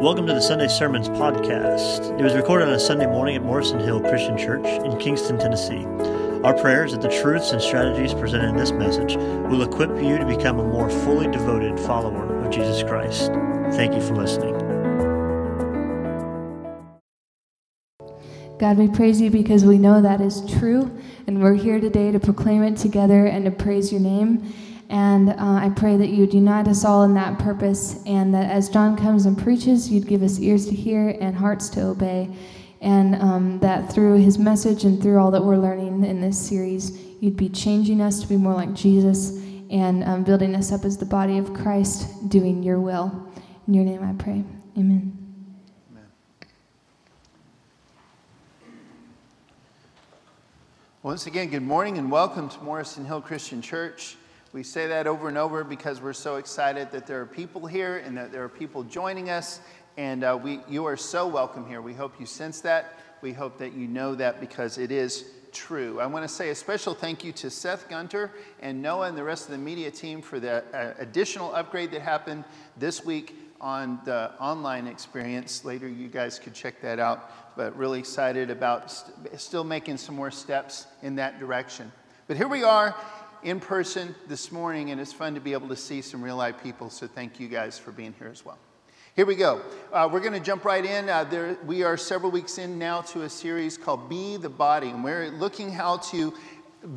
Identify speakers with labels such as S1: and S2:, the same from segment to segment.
S1: Welcome to the Sunday Sermons podcast. It was recorded on a Sunday morning at Morrison Hill Christian Church in Kingston, Tennessee. Our prayer is that the truths and strategies presented in this message will equip you to become a more fully devoted follower of Jesus Christ. Thank you for listening.
S2: God, we praise you because we know that is true, and we're here today to proclaim it together and to praise your name. And uh, I pray that you'd unite us all in that purpose, and that as John comes and preaches, you'd give us ears to hear and hearts to obey. And um, that through his message and through all that we're learning in this series, you'd be changing us to be more like Jesus and um, building us up as the body of Christ, doing your will. In your name I pray. Amen.
S3: Once again, good morning and welcome to Morrison Hill Christian Church. We say that over and over because we're so excited that there are people here and that there are people joining us. And uh, we, you are so welcome here. We hope you sense that. We hope that you know that because it is true. I want to say a special thank you to Seth Gunter and Noah and the rest of the media team for the uh, additional upgrade that happened this week on the online experience. Later, you guys could check that out. But really excited about st- still making some more steps in that direction. But here we are in person this morning, and it's fun to be able to see some real life people. So thank you guys for being here as well. Here we go. Uh, we're going to jump right in. Uh, there, we are several weeks in now to a series called Be the Body, and we're looking how to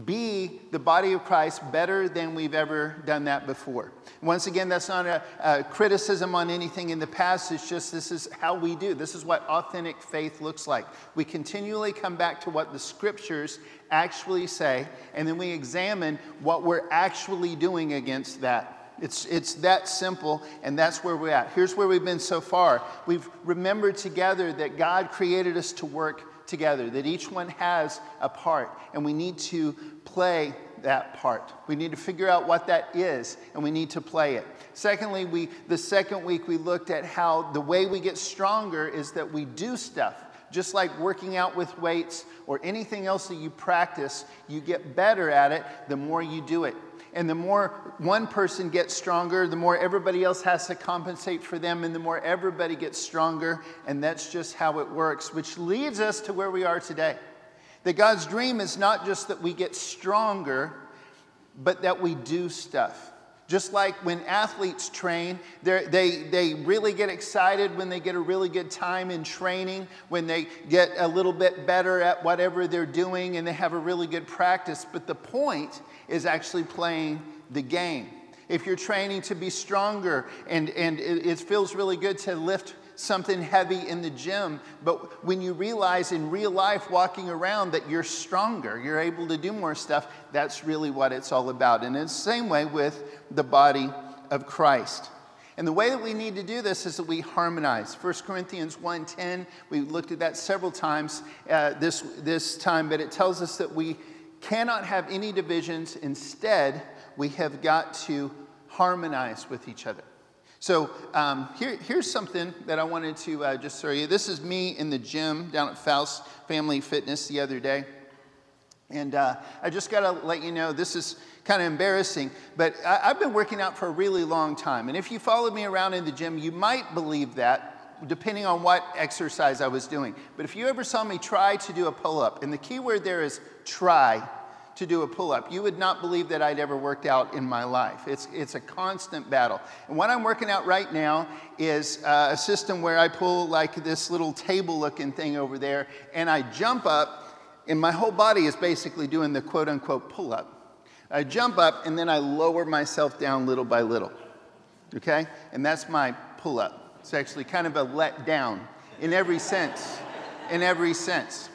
S3: be the body of Christ better than we've ever done that before. Once again, that's not a, a, criticism on anything in the past. It's just this is how we do. This is what authentic faith looks like. We continually come back to what the scriptures actually say, and then we examine what we're actually doing against that. It's, it's that simple, and that's where we're at. Here's where we've been so far. We've remembered together that God created us to work together, that each one has a part, and we need to play that part. We need to figure out what that is, and we need to play it. Secondly, we, the second week we looked at how the way we get stronger is that we do stuff. Just like working out with weights or anything else that you practice, you get better at it the more you do it. And the more one person gets stronger, the more everybody else has to compensate for them, and the more everybody gets stronger. And that's just how it works, which leads us to where we are today. That God's dream is not just that we get stronger, but that we do stuff. Just like when athletes train, they, they really get excited when they get a really good time in training, when they get a little bit better at whatever they're doing and they have a really good practice. But the point is actually playing the game. If you're training to be stronger and, and it, it feels really good to lift something heavy in the gym, but when you realize in real life walking around that you're stronger, you're able to do more stuff, that's really what it's all about. And it's the same way with the body of Christ. And the way that we need to do this is that we harmonize. 1 Corinthians 1.10, we looked at that several times uh, this, this time, but it tells us that we cannot have any divisions. Instead, we have got to harmonize with each other. So um, here, here's something that I wanted to uh, just show you. This is me in the gym down at Faust Family Fitness the other day. And uh, I just got to let you know this is kind of embarrassing, but I, have been working out for a really long time. And if you followed me around in the gym, you might believe that, depending on what exercise I was doing. But if you ever saw me try to do a pull up, and the key word there is try, to do a pull up. You would not believe that I'd ever worked out in my life. It's, it's a constant battle. And what I'm working out right now is uh, a system where I pull like this little table looking thing over there and I jump up, and my whole body is basically doing the quote unquote pull up. I jump up and then I lower myself down little by little. Okay? And that's my pull up. It's actually kind of a let down in every sense. In every sense.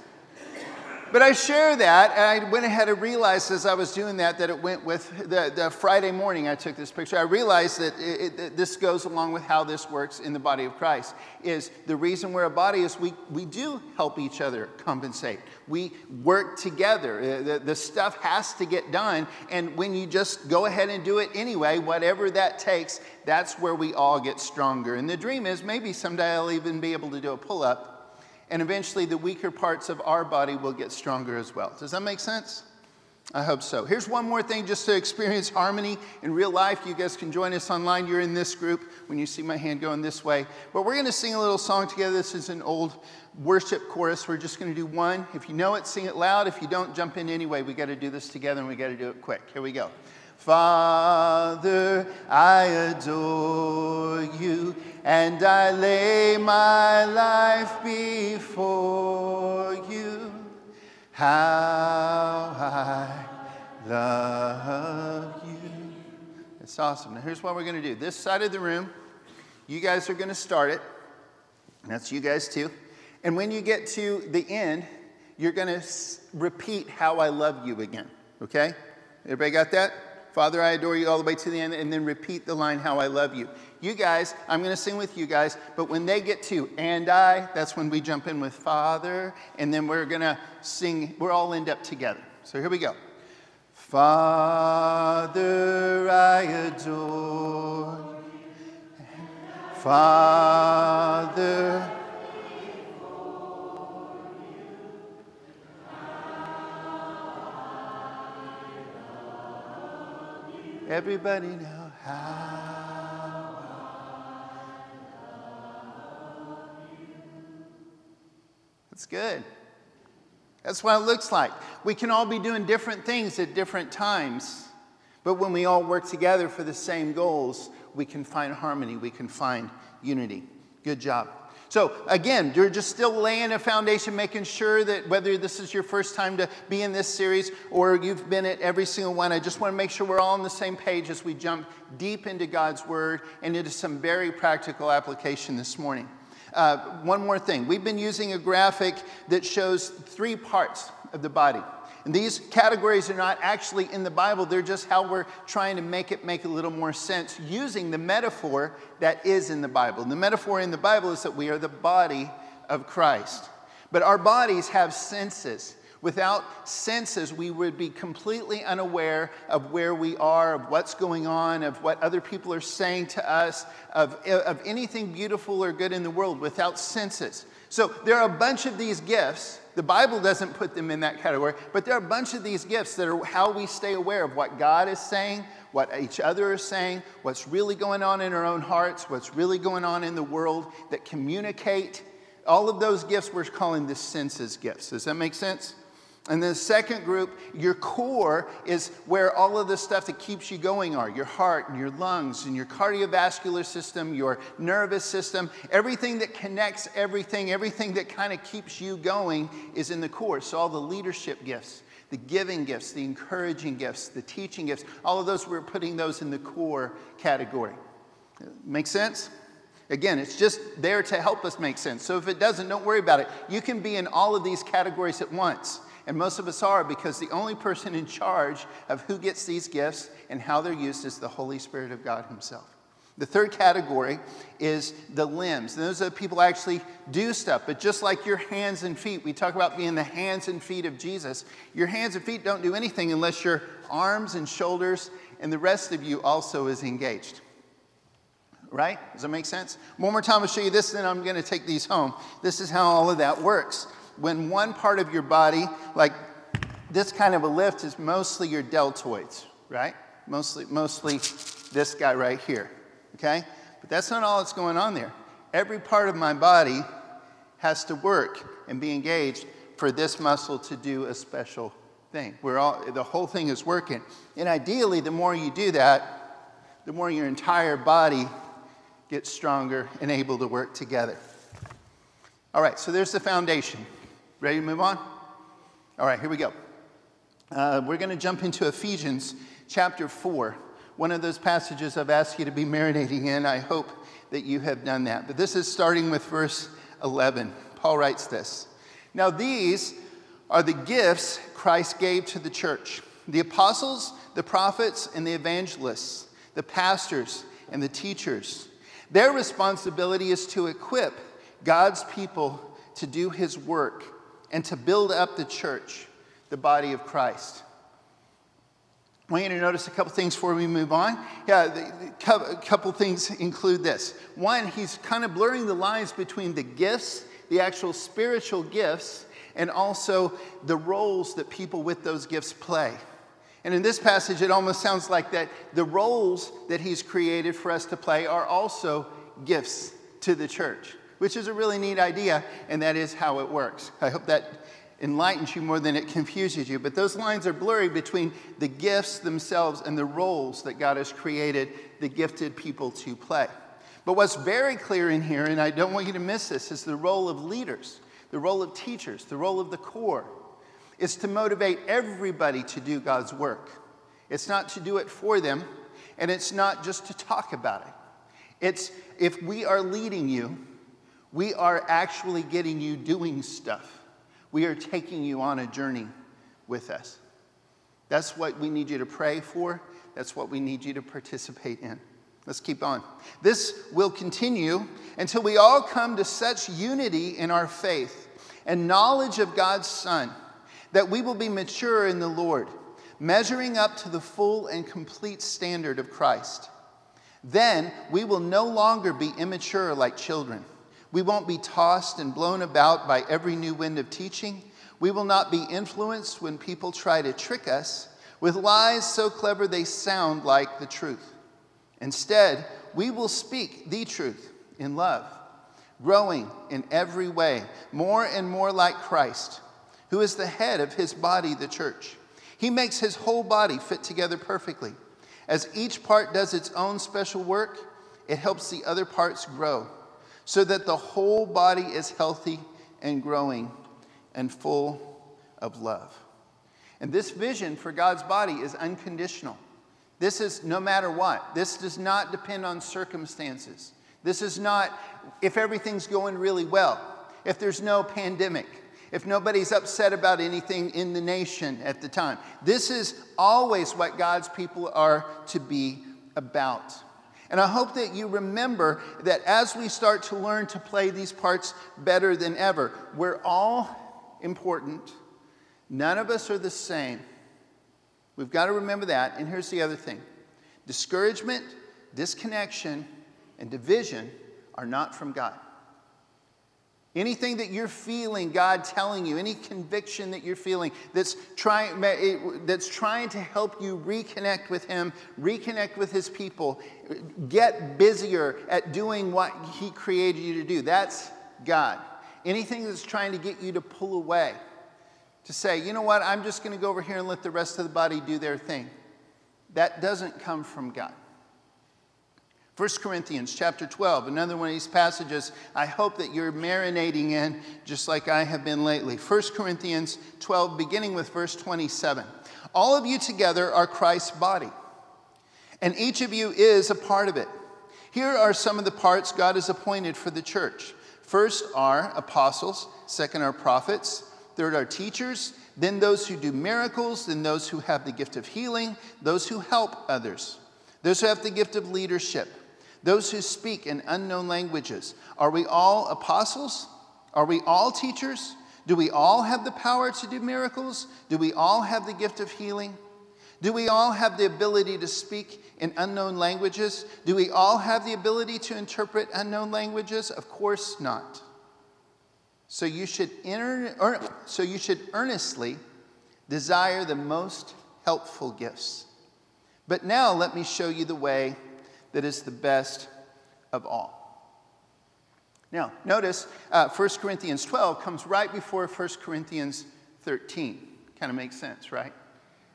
S3: But I share that, and I went ahead and realized as I was doing that that it went with the, the Friday morning I took this picture. I realized that it, it, this goes along with how this works in the body of Christ. Is the reason we're a body is we, we do help each other compensate. We work together. Uh, the, the stuff has to get done, and when you just go ahead and do it anyway, whatever that takes, that's where we all get stronger. And the dream is maybe someday I'll even be able to do a pull up and eventually the weaker parts of our body will get stronger as well. Does that make sense? I hope so. Here's one more thing just to experience harmony in real life. You guys can join us online. You're in this group when you see my hand going this way. But we're going to sing a little song together. This is an old worship chorus. We're just going to do one. If you know it, sing it loud. If you don't, jump in anyway. We got to do this together and we got to do it quick. Here we go. Father, I adore you and I lay my life before you. How I love you. It's awesome. Now, here's what we're going to do this side of the room, you guys are going to start it. That's you guys too. And when you get to the end, you're going to repeat how I love you again. Okay? Everybody got that? Father, I adore you all the way to the end, and then repeat the line, How I love you. You guys, I'm going to sing with you guys, but when they get to and I, that's when we jump in with Father, and then we're going to sing, we're all end up together. So here we go. Father, I adore. Father, Everybody know how. That's good. That's what it looks like. We can all be doing different things at different times, but when we all work together for the same goals, we can find harmony, we can find unity. Good job. So, again, you're just still laying a foundation, making sure that whether this is your first time to be in this series or you've been at every single one, I just want to make sure we're all on the same page as we jump deep into God's Word and into some very practical application this morning. Uh, one more thing we've been using a graphic that shows three parts of the body. And these categories are not actually in the Bible, they're just how we're trying to make it make a little more sense using the metaphor that is in the Bible. And the metaphor in the Bible is that we are the body of Christ. But our bodies have senses. Without senses, we would be completely unaware of where we are, of what's going on, of what other people are saying to us, of, of anything beautiful or good in the world without senses. So there are a bunch of these gifts the Bible doesn't put them in that category, but there are a bunch of these gifts that are how we stay aware of what God is saying, what each other is saying, what's really going on in our own hearts, what's really going on in the world that communicate. All of those gifts we're calling the senses gifts. Does that make sense? And then the second group, your core is where all of the stuff that keeps you going are your heart and your lungs and your cardiovascular system, your nervous system. Everything that connects everything, everything that kind of keeps you going is in the core. So, all the leadership gifts, the giving gifts, the encouraging gifts, the teaching gifts, all of those, we're putting those in the core category. Make sense? Again, it's just there to help us make sense. So if it doesn't, don't worry about it. You can be in all of these categories at once. And most of us are because the only person in charge of who gets these gifts and how they're used is the Holy Spirit of God Himself. The third category is the limbs. And those are the people actually do stuff. But just like your hands and feet, we talk about being the hands and feet of Jesus. Your hands and feet don't do anything unless your arms and shoulders and the rest of you also is engaged. Right? Does that make sense? One more time, I'll show you this, then I'm going to take these home. This is how all of that works when one part of your body, like this kind of a lift, is mostly your deltoids, right? Mostly, mostly this guy right here, okay? But that's not all that's going on there. Every part of my body has to work and be engaged for this muscle to do a special thing. We're all, the whole thing is working. And ideally, the more you do that, the more your entire body gets stronger and able to work together. All right, so there's the foundation. Ready to move on? All right, here we go. Uh, we're going to jump into Ephesians chapter 4, one of those passages I've asked you to be marinating in. I hope that you have done that. But this is starting with verse 11. Paul writes this Now, these are the gifts Christ gave to the church the apostles, the prophets, and the evangelists, the pastors, and the teachers. Their responsibility is to equip God's people to do his work and to build up the church, the body of Christ. I want you to notice a couple things before we move on. Yeah, the, a couple things include this. One, he's kind of blurring the lines between the gifts, the actual spiritual gifts, and also the roles that people with those gifts play. And in this passage, it almost sounds like that the roles that he's created for us to play are also gifts to the church, which is a really neat idea, and that is how it works. I hope that enlightens you more than it confuses you. But those lines are blurry between the gifts themselves and the roles that God has created the gifted people to play. But what's very clear in here, and I don't want you to miss this, is the role of leaders, the role of teachers, the role of the core, is to motivate everybody to do God's work. It's not to do it for them, and it's not just to talk about it. It's if we are leading you, we are actually getting you doing stuff. We are taking you on a journey with us. That's what we need you to pray for. That's what we need you to participate in. Let's keep on. This will continue until we all come to such unity in our faith and knowledge of God's Son that we will be mature in the Lord, measuring up to the full and complete standard of Christ. Then we will no longer be immature like children we won't be tossed and blown about by every new wind of teaching. We will not be influenced when people try to trick us with lies so clever they sound like the truth. Instead, we will speak the truth in love, growing in every way more and more like Christ, who is the head of his body, the church. He makes his whole body fit together perfectly. As each part does its own special work, it helps the other parts grow so that the whole body is healthy and growing and full of love. And this vision for God's body is unconditional. This is no matter what. This does not depend on circumstances. This is not if everything's going really well, if there's no pandemic, if nobody's upset about anything in the nation at the time. This is always what God's people are to be about. And I hope that you remember that as we start to learn to play these parts better than ever, we're all important. None of us are the same. We've got to remember that. And here's the other thing discouragement, disconnection, and division are not from God. Anything that you're feeling, God telling you, any conviction that you're feeling that's trying, that's trying to help you reconnect with Him, reconnect with His people, get busier at doing what He created you to do. That's God. Anything that's trying to get you to pull away, to say, you know what, I'm just going to go over here and let the rest of the body do their thing, that doesn't come from God. 1 Corinthians chapter 12, another one of these passages I hope that you're marinating in just like I have been lately. 1 Corinthians 12, beginning with verse 27. All of you together are Christ's body, and each of you is a part of it. Here are some of the parts God has appointed for the church. First are apostles, second are prophets, third are teachers, then those who do miracles, then those who have the gift of healing, those who help others, those who have the gift of leadership those who speak in unknown languages. Are we all apostles? Are we all teachers? Do we all have the power to do miracles? Do we all have the gift of healing? Do we all have the ability to speak in unknown languages? Do we all have the ability to interpret unknown languages? Of course not. So you should, enter, so you should earnestly desire the most helpful gifts. But now let me show you the way that is the best of all. Now, notice uh, 1 Corinthians 12 comes right before 1 Corinthians 13. Kind of makes sense, right?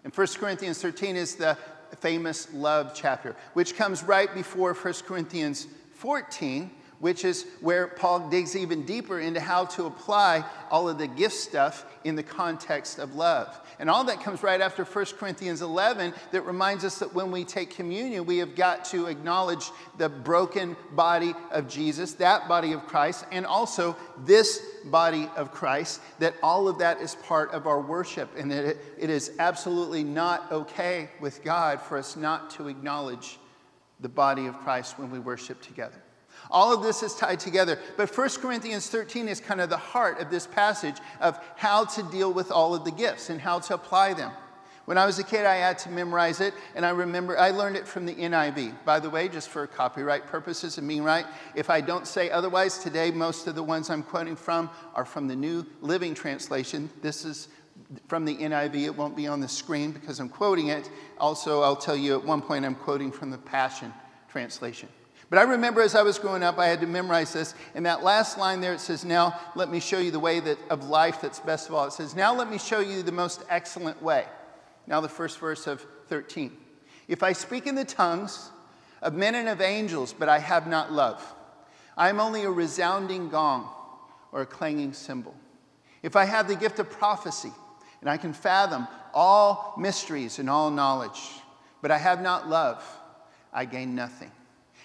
S3: And 1 Corinthians 13 is the famous love chapter, which comes right before 1 Corinthians 14, which is where Paul digs even deeper into how to apply all of the gift stuff in the context of love. And all that comes right after 1 Corinthians 11 that reminds us that when we take communion, we have got to acknowledge the broken body of Jesus, that body of Christ, and also this body of Christ, that all of that is part of our worship, and that it, it is absolutely not okay with God for us not to acknowledge the body of Christ when we worship together. All of this is tied together. But 1 Corinthians 13 is kind of the heart of this passage of how to deal with all of the gifts and how to apply them. When I was a kid, I had to memorize it, and I remember I learned it from the NIV. By the way, just for copyright purposes and being right, if I don't say otherwise, today most of the ones I'm quoting from are from the New Living Translation. This is from the NIV. It won't be on the screen because I'm quoting it. Also, I'll tell you at one point I'm quoting from the Passion Translation. But I remember as I was growing up, I had to memorize this. And that last line there, it says, Now let me show you the way that, of life that's best of all. It says, Now let me show you the most excellent way. Now, the first verse of 13. If I speak in the tongues of men and of angels, but I have not love, I am only a resounding gong or a clanging cymbal. If I have the gift of prophecy, and I can fathom all mysteries and all knowledge, but I have not love, I gain nothing.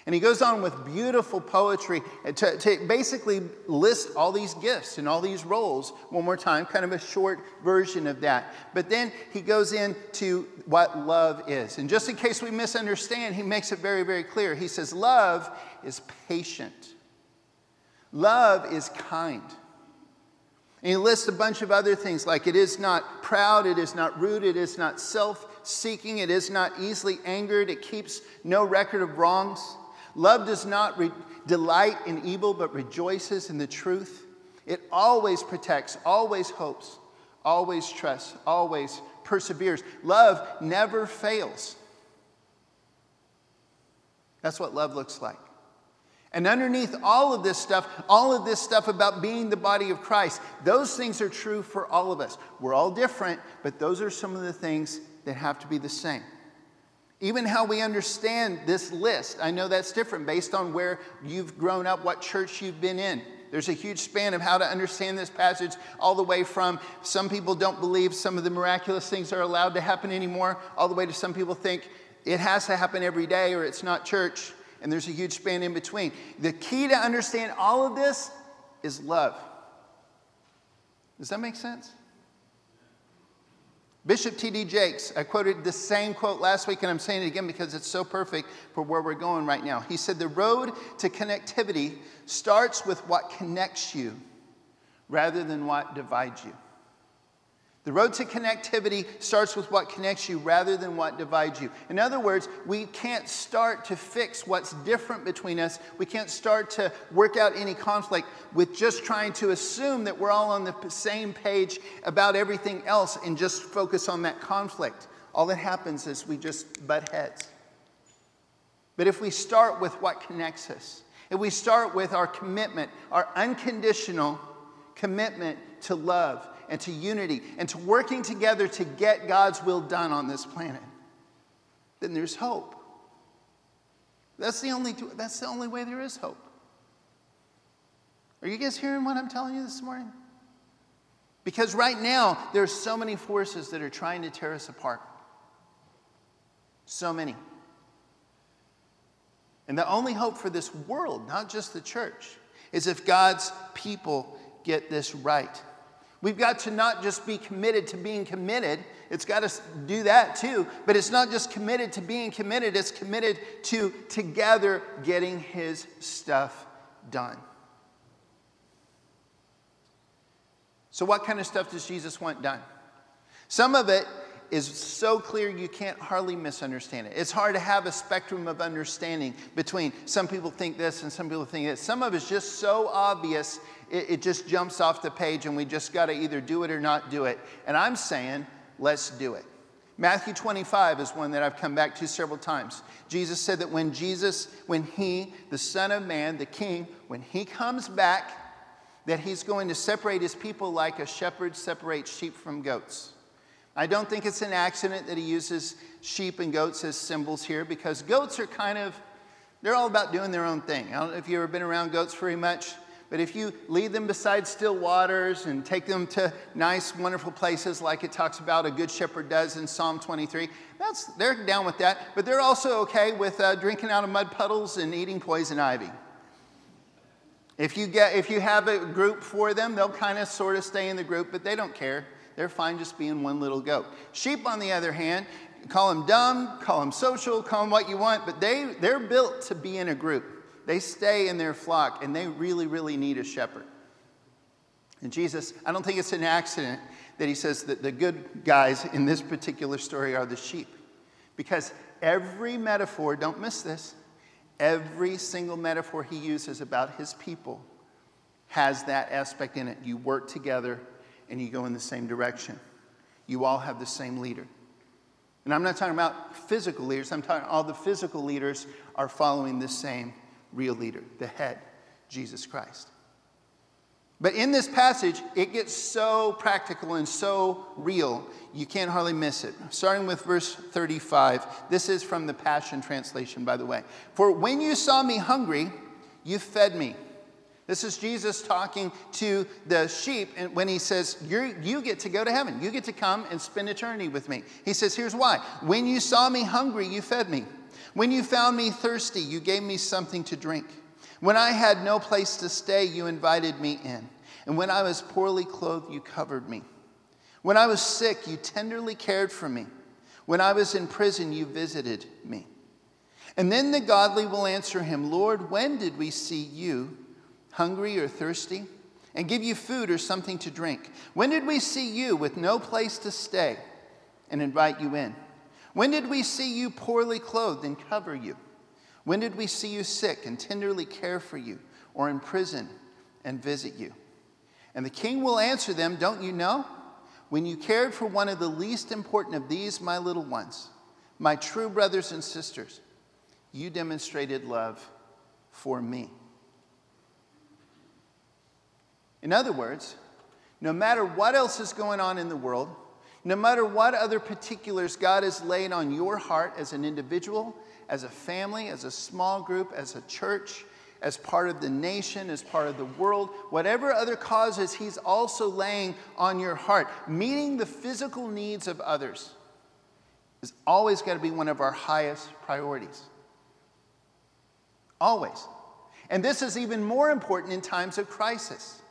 S3: And he goes on with beautiful poetry to, to, basically list all these gifts and all these roles one more time, kind of a short version of that. But then he goes into what love is. And just in case we misunderstand, he makes it very, very clear. He says, Love is patient, love is kind. And he lists a bunch of other things like it is not proud, it is not rude, it is not self seeking, it is not easily angered, it keeps no record of wrongs. Love does not re- delight in evil, but rejoices in the truth. It always protects, always hopes, always trusts, always perseveres. Love never fails. That's what love looks like. And underneath all of this stuff, all of this stuff about being the body of Christ, those things are true for all of us. We're all different, but those are some of the things that have to be the same. Even how we understand this list, I know that's different based on where you've grown up, what church you've been in. There's a huge span of how to understand this passage, all the way from some people don't believe some of the miraculous things are allowed to happen anymore, all the way to some people think it has to happen every day or it's not church and there's a huge span in between. The key to understand all of this is love. Does that make sense? Bishop T.D. Jakes, I quoted the same quote last week, and I'm saying it again because it's so perfect for where we're going right now. He said, The road to connectivity starts with what connects you rather than what divides you. The road to connectivity starts with what connects you rather than what divides you. In other words, we can't start to fix what's different between us. We can't start to work out any conflict with just trying to assume that we're all on the same page about everything else and just focus on that conflict. All that happens is we just butt heads. But if we start with what connects us, if we start with our commitment, our unconditional commitment to love, and to unity and to working together to get God's will done on this planet, then there's hope. That's the only, that's the only way there is hope. Are you guys hearing what I'm telling you this morning? Because right now, there's so many forces that are trying to tear us apart. So many. And the only hope for this world, not just the church, is if God's people get this right. We've got to not just be committed to being committed, it's got to do that too, but it's not just committed to being committed, it's committed to together getting his stuff done. So, what kind of stuff does Jesus want done? Some of it is so clear you can't hardly misunderstand it. It's hard to have a spectrum of understanding between some people think this and some people think that. Some of it's just so obvious, it, it just jumps off the page, and we just got to either do it or not do it. And I'm saying, let's do it. Matthew 25 is one that I've come back to several times. Jesus said that when Jesus, when he, the Son of Man, the King, when he comes back, that he's going to separate his people like a shepherd separates sheep from goats. I don't think it's an accident that he uses sheep and goats as symbols here because goats are kind of, they're all about doing their own thing. I don't know if you've ever been around goats very much, but if you lead them beside still waters and take them to nice, wonderful places like it talks about a good shepherd does in Psalm 23, that's, they're down with that. But they're also okay with uh, drinking out of mud puddles and eating poison ivy. If you, get, if you have a group for them, they'll kind of sort of stay in the group, but they don't care. They're fine just being one little goat. Sheep, on the other hand, call them dumb, call them social, call them what you want, but they, they're built to be in a group. They stay in their flock and they really, really need a shepherd. And Jesus, I don't think it's an accident that he says that the good guys in this particular story are the sheep. Because every metaphor, don't miss this, every single metaphor he uses about his people has that aspect in it. You work together and you go in the same direction. you all have the same leader. And I'm not talking about physical leaders, I'm talking all the physical leaders are following the same real leader, the head, Jesus Christ. But in this passage, it gets so practical and so real, you can't hardly miss it. Starting with verse 35. This is from the Passion Translation, by the way. For when you saw me hungry, you fed me. This is Jesus talking to the sheep and when he says, You get to go to heaven. You get to come and spend eternity with me. He says, Here's why. When you saw me hungry, you fed me. When you found me thirsty, you gave me something to drink. When I had no place to stay, you invited me in. And when I was poorly clothed, you covered me. When I was sick, you tenderly cared for me. When I was in prison, you visited me. And then the godly will answer him, Lord, when did we see you hungry or thirsty and give you food or something to drink? When did we see you with no place to stay and invite you in? When did we see you poorly clothed and cover you? When did we see you sick and tenderly care for you, or in prison and visit you? And the king will answer them, Don't you know? When you cared for one of the least important of these, my little ones, my true brothers and sisters, you demonstrated love for me. In other words, no matter what else is going on in the world, no matter what other particulars God has laid on your heart as an individual, as a family, as a small group, as a church, as part of the nation, as part of the world, whatever other causes He's also laying on your heart, meeting the physical needs of others is always got to be one of our highest priorities. Always. And this is even more important in times of crisis.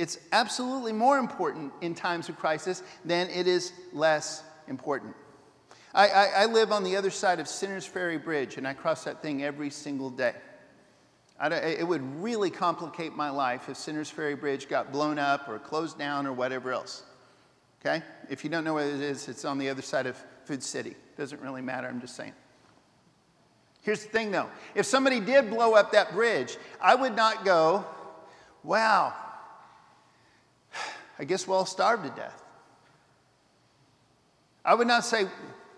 S3: It's absolutely more important in times of crisis than it is less important. I, I, I, live on the other side of Sinners Ferry Bridge, and I cross that thing every single day. it would really complicate my life if Sinners Ferry Bridge got blown up or closed down or whatever else. Okay? If you don't know where it is, it's on the other side of Food City. Doesn't really matter, I'm just saying. Here's the thing though if somebody did blow up that bridge, I would not go, wow, I guess we'll all starve to death. I would not say,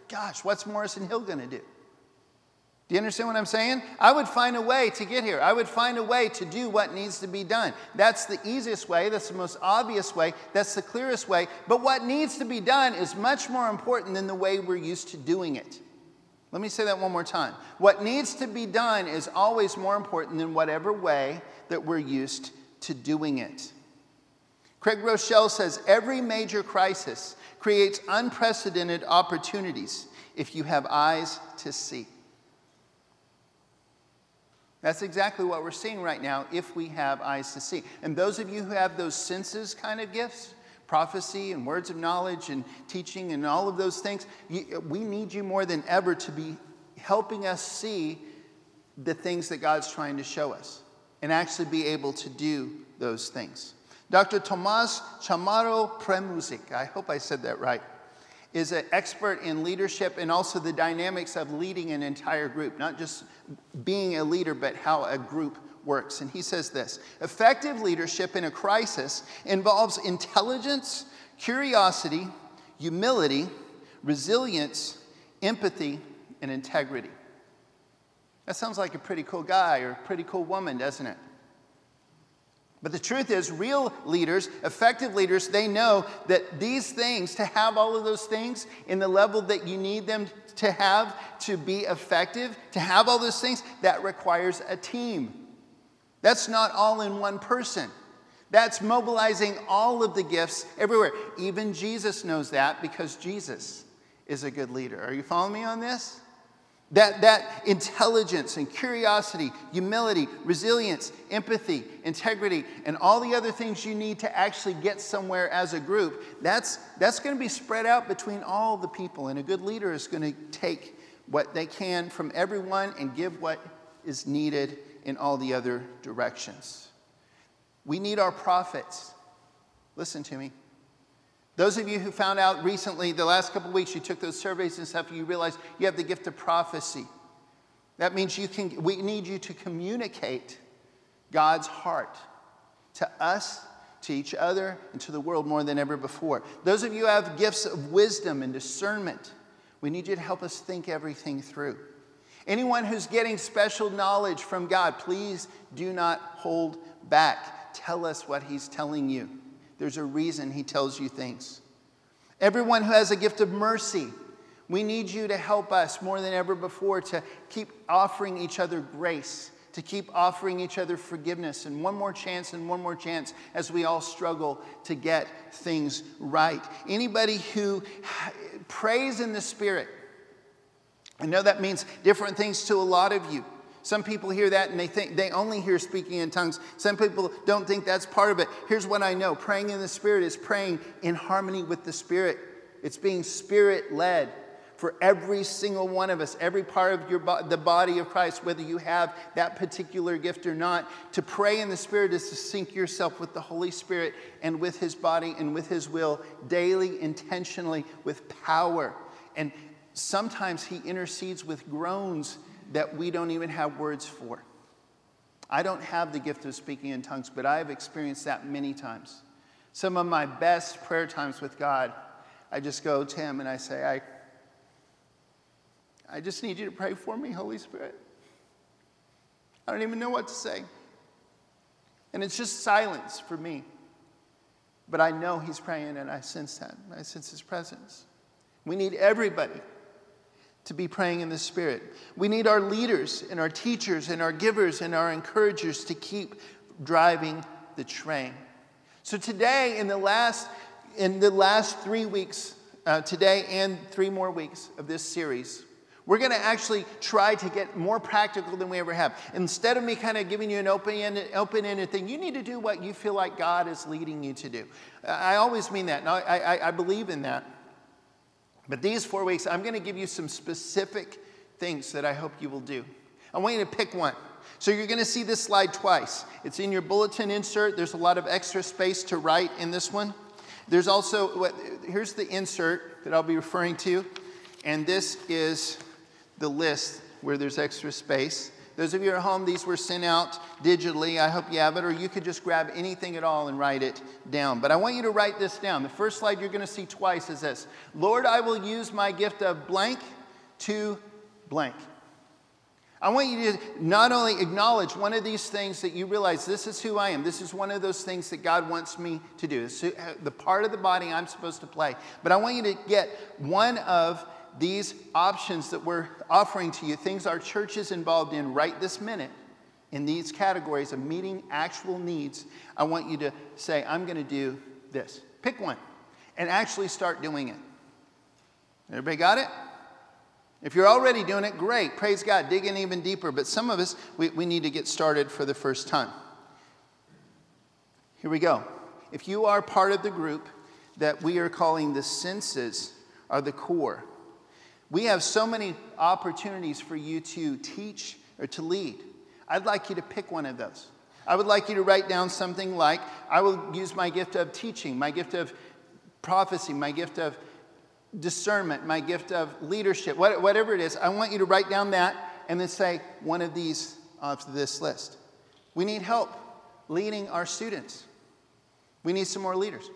S3: gosh, what's Morrison Hill going to do? Do you understand what I'm saying? I would find a way to get here. I would find a way to do what needs to be done. That's the easiest way. That's the most obvious way. That's the clearest way. But what needs to be done is much more important than the way we're used to doing it. Let me say that one more time. What needs to be done is always more important than whatever way that we're used to doing it. Craig Groeschel says every major crisis creates unprecedented opportunities if you have eyes to see. That's exactly what we're seeing right now if we have eyes to see. And those of you who have those senses kind of gifts, prophecy and words of knowledge and teaching and all of those things, you, we need you more than ever to be helping us see the things that God's trying to show us and actually be able to do those things. Dr. Tomas Chamorro Premuzic, I hope I said that right, is an expert in leadership and also the dynamics of leading an entire group, not just being a leader, but how a group works. And he says this effective leadership in a crisis involves intelligence, curiosity, humility, resilience, empathy, and integrity. That sounds like a pretty cool guy or a pretty cool woman, doesn't it? But the truth is, real leaders, effective leaders, they know that these things, to have all of those things in the level that you need them to have to be effective, to have all those things, that requires a team. That's not all in one person. That's mobilizing all of the gifts everywhere. Even Jesus knows that because Jesus is a good leader. Are you following me on this? That, that intelligence and curiosity, humility, resilience, empathy, integrity, and all the other things you need to actually get somewhere as a group, that's, that's going to be spread out between all the people. And a good leader is going to take what they can from everyone and give what is needed in all the other directions. We need our prophets. Listen to me. Those of you who found out recently, the last couple weeks, you took those surveys and stuff, you realize you have the gift of prophecy. That means you can, we need you to communicate God's heart to us, to each other and to the world more than ever before. Those of you who have gifts of wisdom and discernment, we need you to help us think everything through. Anyone who's getting special knowledge from God, please do not hold back. Tell us what He's telling you. There's a reason He tells you things. Everyone who has a gift of mercy, we need you to help us more than ever before to keep offering each other grace to keep offering each other forgiveness and one more chance and one more chance as we all struggle to get things right. Anybody who prays in the Spirit, I know that means different things to a lot of you. Some people hear that and they think they only hear speaking in tongues. Some people don't think that's part of it. Here's what I know praying in the Spirit is praying in harmony with the Spirit, it's being Spirit led for every single one of us, every part of your bo- the body of Christ, whether you have that particular gift or not. To pray in the Spirit is to sync yourself with the Holy Spirit and with His body and with His will daily, intentionally, with power. And sometimes He intercedes with groans that we don't even have words for. I don't have the gift of speaking in tongues, but I have experienced that many times. Some of my best prayer times with God, I just go to Him and I say, I I just need you to pray for me, Holy Spirit. I don't even know what to say. And it's just silence for me. But I know He's praying and I sense that. I sense His presence. We need everybody to be praying in the Spirit. We need our leaders and our teachers and our givers and our encouragers to keep driving the train. So today, in the last, in the last three weeks, uh, today and three more weeks of this series, we're going to actually try to get more practical than we ever have. Instead of me kind of giving you an open-ended, open-ended thing, you need to do what you feel like God is leading you to do. I always mean that, and I, I, I believe in that. But these four weeks, I'm going to give you some specific things that I hope you will do. I want you to pick one. So you're going to see this slide twice. It's in your bulletin insert. There's a lot of extra space to write in this one. There's also, here's the insert that I'll be referring to, and this is the list where there's extra space. Those of you at home, these were sent out digitally. I hope you have it, or you could just grab anything at all and write it down. But I want you to write this down. The first slide you're going to see twice is this Lord, I will use my gift of blank to blank. I want you to not only acknowledge one of these things that you realize this is who I am, this is one of those things that God wants me to do, it's the part of the body I'm supposed to play, but I want you to get one of these options that we're offering to you, things our church is involved in right this minute, in these categories of meeting actual needs, I want you to say, I'm going to do this. Pick one and actually start doing it. Everybody got it? If you're already doing it, great. Praise God. Dig in even deeper. But some of us, we, we need to get started for the first time. Here we go. If you are part of the group that we are calling the senses are the core, we have so many opportunities for you to teach or to lead. I'd like you to pick one of those. I would like you to write down something like I will use my gift of teaching, my gift of prophecy, my gift of discernment, my gift of leadership, whatever it is. I want you to write down that and then say one of these off this list. We need help leading our students. We need some more leaders.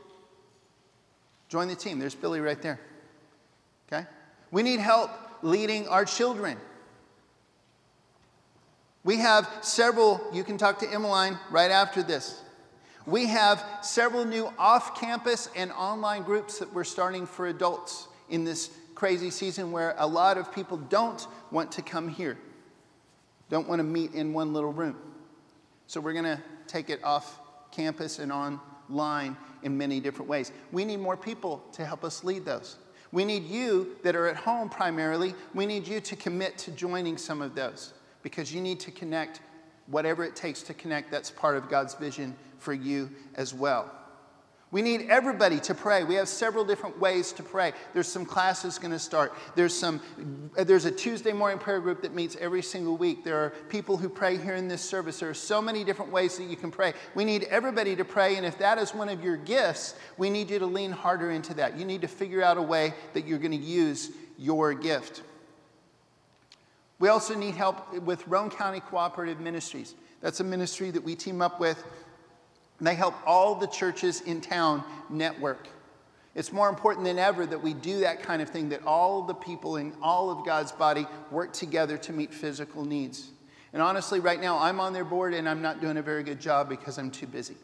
S3: Join the team. There's Billy right there. Okay? We need help leading our children. We have several, you can talk to Emmeline right after this. We have several new off campus and online groups that we're starting for adults in this crazy season where a lot of people don't want to come here, don't want to meet in one little room. So we're going to take it off campus and online in many different ways. We need more people to help us lead those. We need you that are at home primarily, we need you to commit to joining some of those because you need to connect whatever it takes to connect. That's part of God's vision for you as well. We need everybody to pray. We have several different ways to pray. There's some classes going to start. There's some there's a Tuesday morning prayer group that meets every single week. There are people who pray here in this service. There are so many different ways that you can pray. We need everybody to pray and if that is one of your gifts, we need you to lean harder into that. You need to figure out a way that you're going to use your gift. We also need help with Roane County Cooperative Ministries. That's a ministry that we team up with They help all the churches in town network. It's more important than ever that we do that kind of thing, that all the people in all of God's body work together to meet physical needs. And honestly, right now, I'm on their board and I'm not doing a very good job because I'm too busy.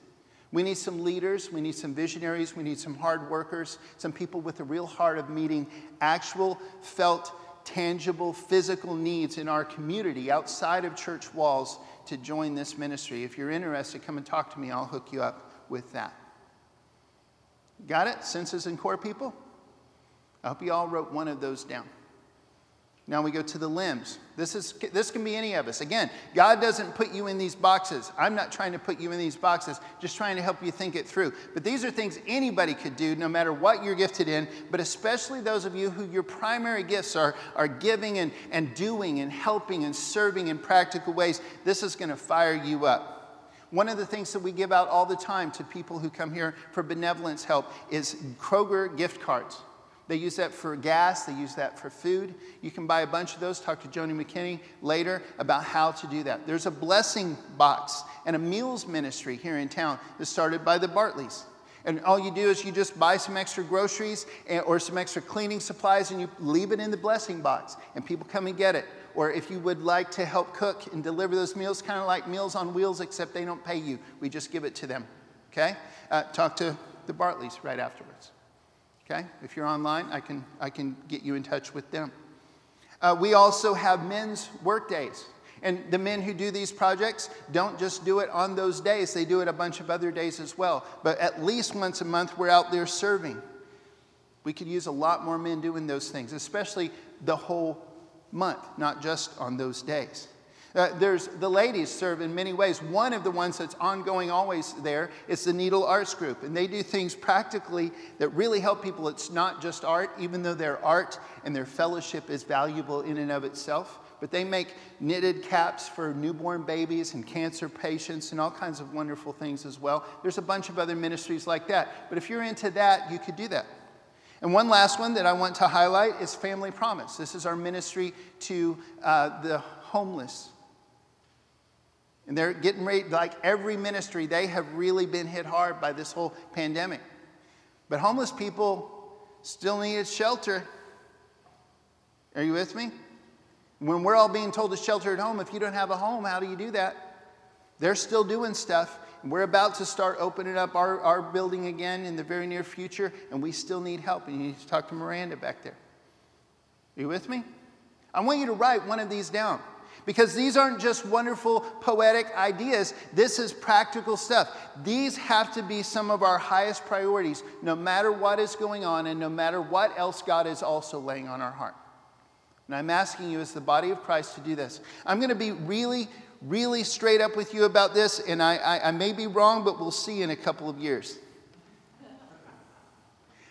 S3: We need some leaders, we need some visionaries, we need some hard workers, some people with a real heart of meeting actual, felt, tangible, physical needs in our community outside of church walls to join this ministry. If you're interested, come and talk to me. I'll hook you up with that. Got it? Senses and core people? I hope you all wrote one of those down. Now we go to the limbs. This, is, this can be any of us. Again, God doesn't put you in these boxes. I'm not trying to put you in these boxes, just trying to help you think it through. But these are things anybody could do, no matter what you're gifted in, but especially those of you who your primary gifts are, are giving and, and doing and helping and serving in practical ways. This is going to fire you up. One of the things that we give out all the time to people who come here for benevolence help is Kroger gift cards. They use that for gas, they use that for food. You can buy a bunch of those. Talk to Joni McKinney later about how to do that. There's a blessing box and a meals ministry here in town that's started by the Bartleys. And all you do is you just buy some extra groceries or some extra cleaning supplies and you leave it in the blessing box, and people come and get it. Or if you would like to help cook and deliver those meals, kind of like Meals on Wheels, except they don't pay you. We just give it to them. Okay? Uh, talk to the Bartleys right afterwards. Okay? If you're online, I can, I can get you in touch with them. Uh, we also have men's work days. And the men who do these projects don't just do it on those days, they do it a bunch of other days as well. But at least once a month, we're out there serving. We could use a lot more men doing those things, especially the whole month, not just on those days. Uh, there's the ladies serve in many ways. One of the ones that's ongoing always there is the Needle Arts Group, and they do things practically that really help people. It's not just art, even though their art and their fellowship is valuable in and of itself. But they make knitted caps for newborn babies and cancer patients and all kinds of wonderful things as well. There's a bunch of other ministries like that. But if you're into that, you could do that. And one last one that I want to highlight is Family Promise. This is our ministry to uh, the homeless and they're getting ready, like every ministry, they have really been hit hard by this whole pandemic. But homeless people still need shelter. Are you with me? When we're all being told to shelter at home, if you don't have a home, how do you do that? They're still doing stuff. We're about to start opening up our, our building again in the very near future, and we still need help. And you need to talk to Miranda back there. Are you with me? I want you to write one of these down. Because these aren't just wonderful poetic ideas, this is practical stuff. These have to be some of our highest priorities, no matter what is going on and no matter what else God is also laying on our heart. And I'm asking you, as the body of Christ, to do this. I'm going to be really, really straight up with you about this, and I, I, I may be wrong, but we'll see in a couple of years.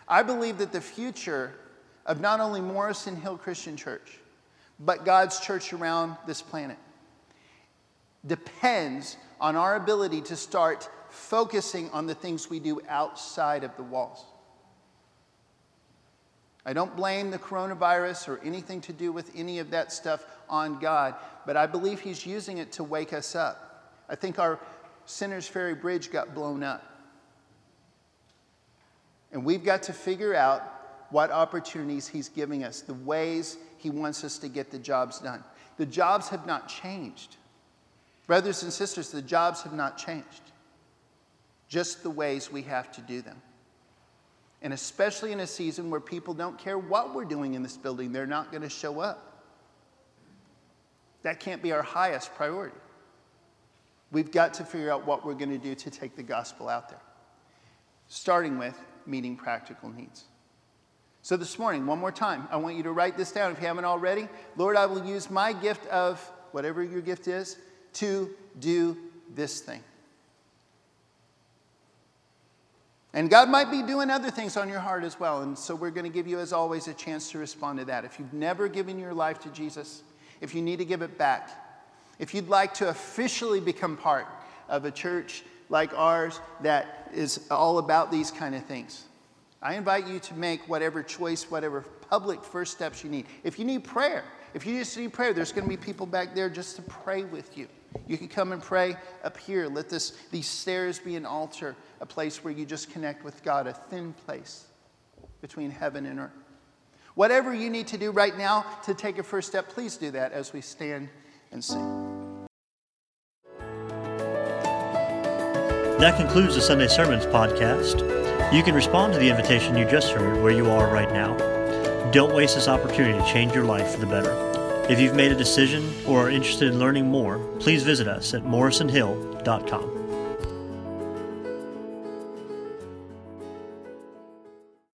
S3: I believe that the future of not only Morrison Hill Christian Church, but God's church around this planet depends on our ability to start focusing on the things we do outside of the walls. I don't blame the coronavirus or anything to do with any of that stuff on God, but I believe He's using it to wake us up. I think our Sinners Ferry Bridge got blown up. And we've got to figure out what opportunities He's giving us, the ways he wants us to get the jobs done. The jobs have not changed. Brothers and sisters, the jobs have not changed, just the ways we have to do them. And especially in a season where people don't care what we're doing in this building, they're not going to show up. That can't be our highest priority. We've got to figure out what we're going to do to take the gospel out there, starting with meeting practical needs. So, this morning, one more time, I want you to write this down if you haven't already. Lord, I will use my gift of whatever your gift is to do this thing. And God might be doing other things on your heart as well. And so, we're going to give you, as always, a chance to respond to that. If you've never given your life to Jesus, if you need to give it back, if you'd like to officially become part of a church like ours that is all about these kind of things, I invite you to make whatever choice, whatever public first steps you need. If you need prayer, if you just need prayer, there's going to be people back there just to pray with you. You can come and pray up here. Let this, these stairs be an altar, a place where you just connect with God, a thin place between heaven and earth. Whatever you need to do right now to take a first step, please do that as we stand and sing.
S1: That concludes the Sunday Sermons podcast. You can respond to the invitation you just heard where you are right now. Don't waste this opportunity to change your life for the better. If you've made a decision or are interested in learning more, please visit us at morrisonhill.com.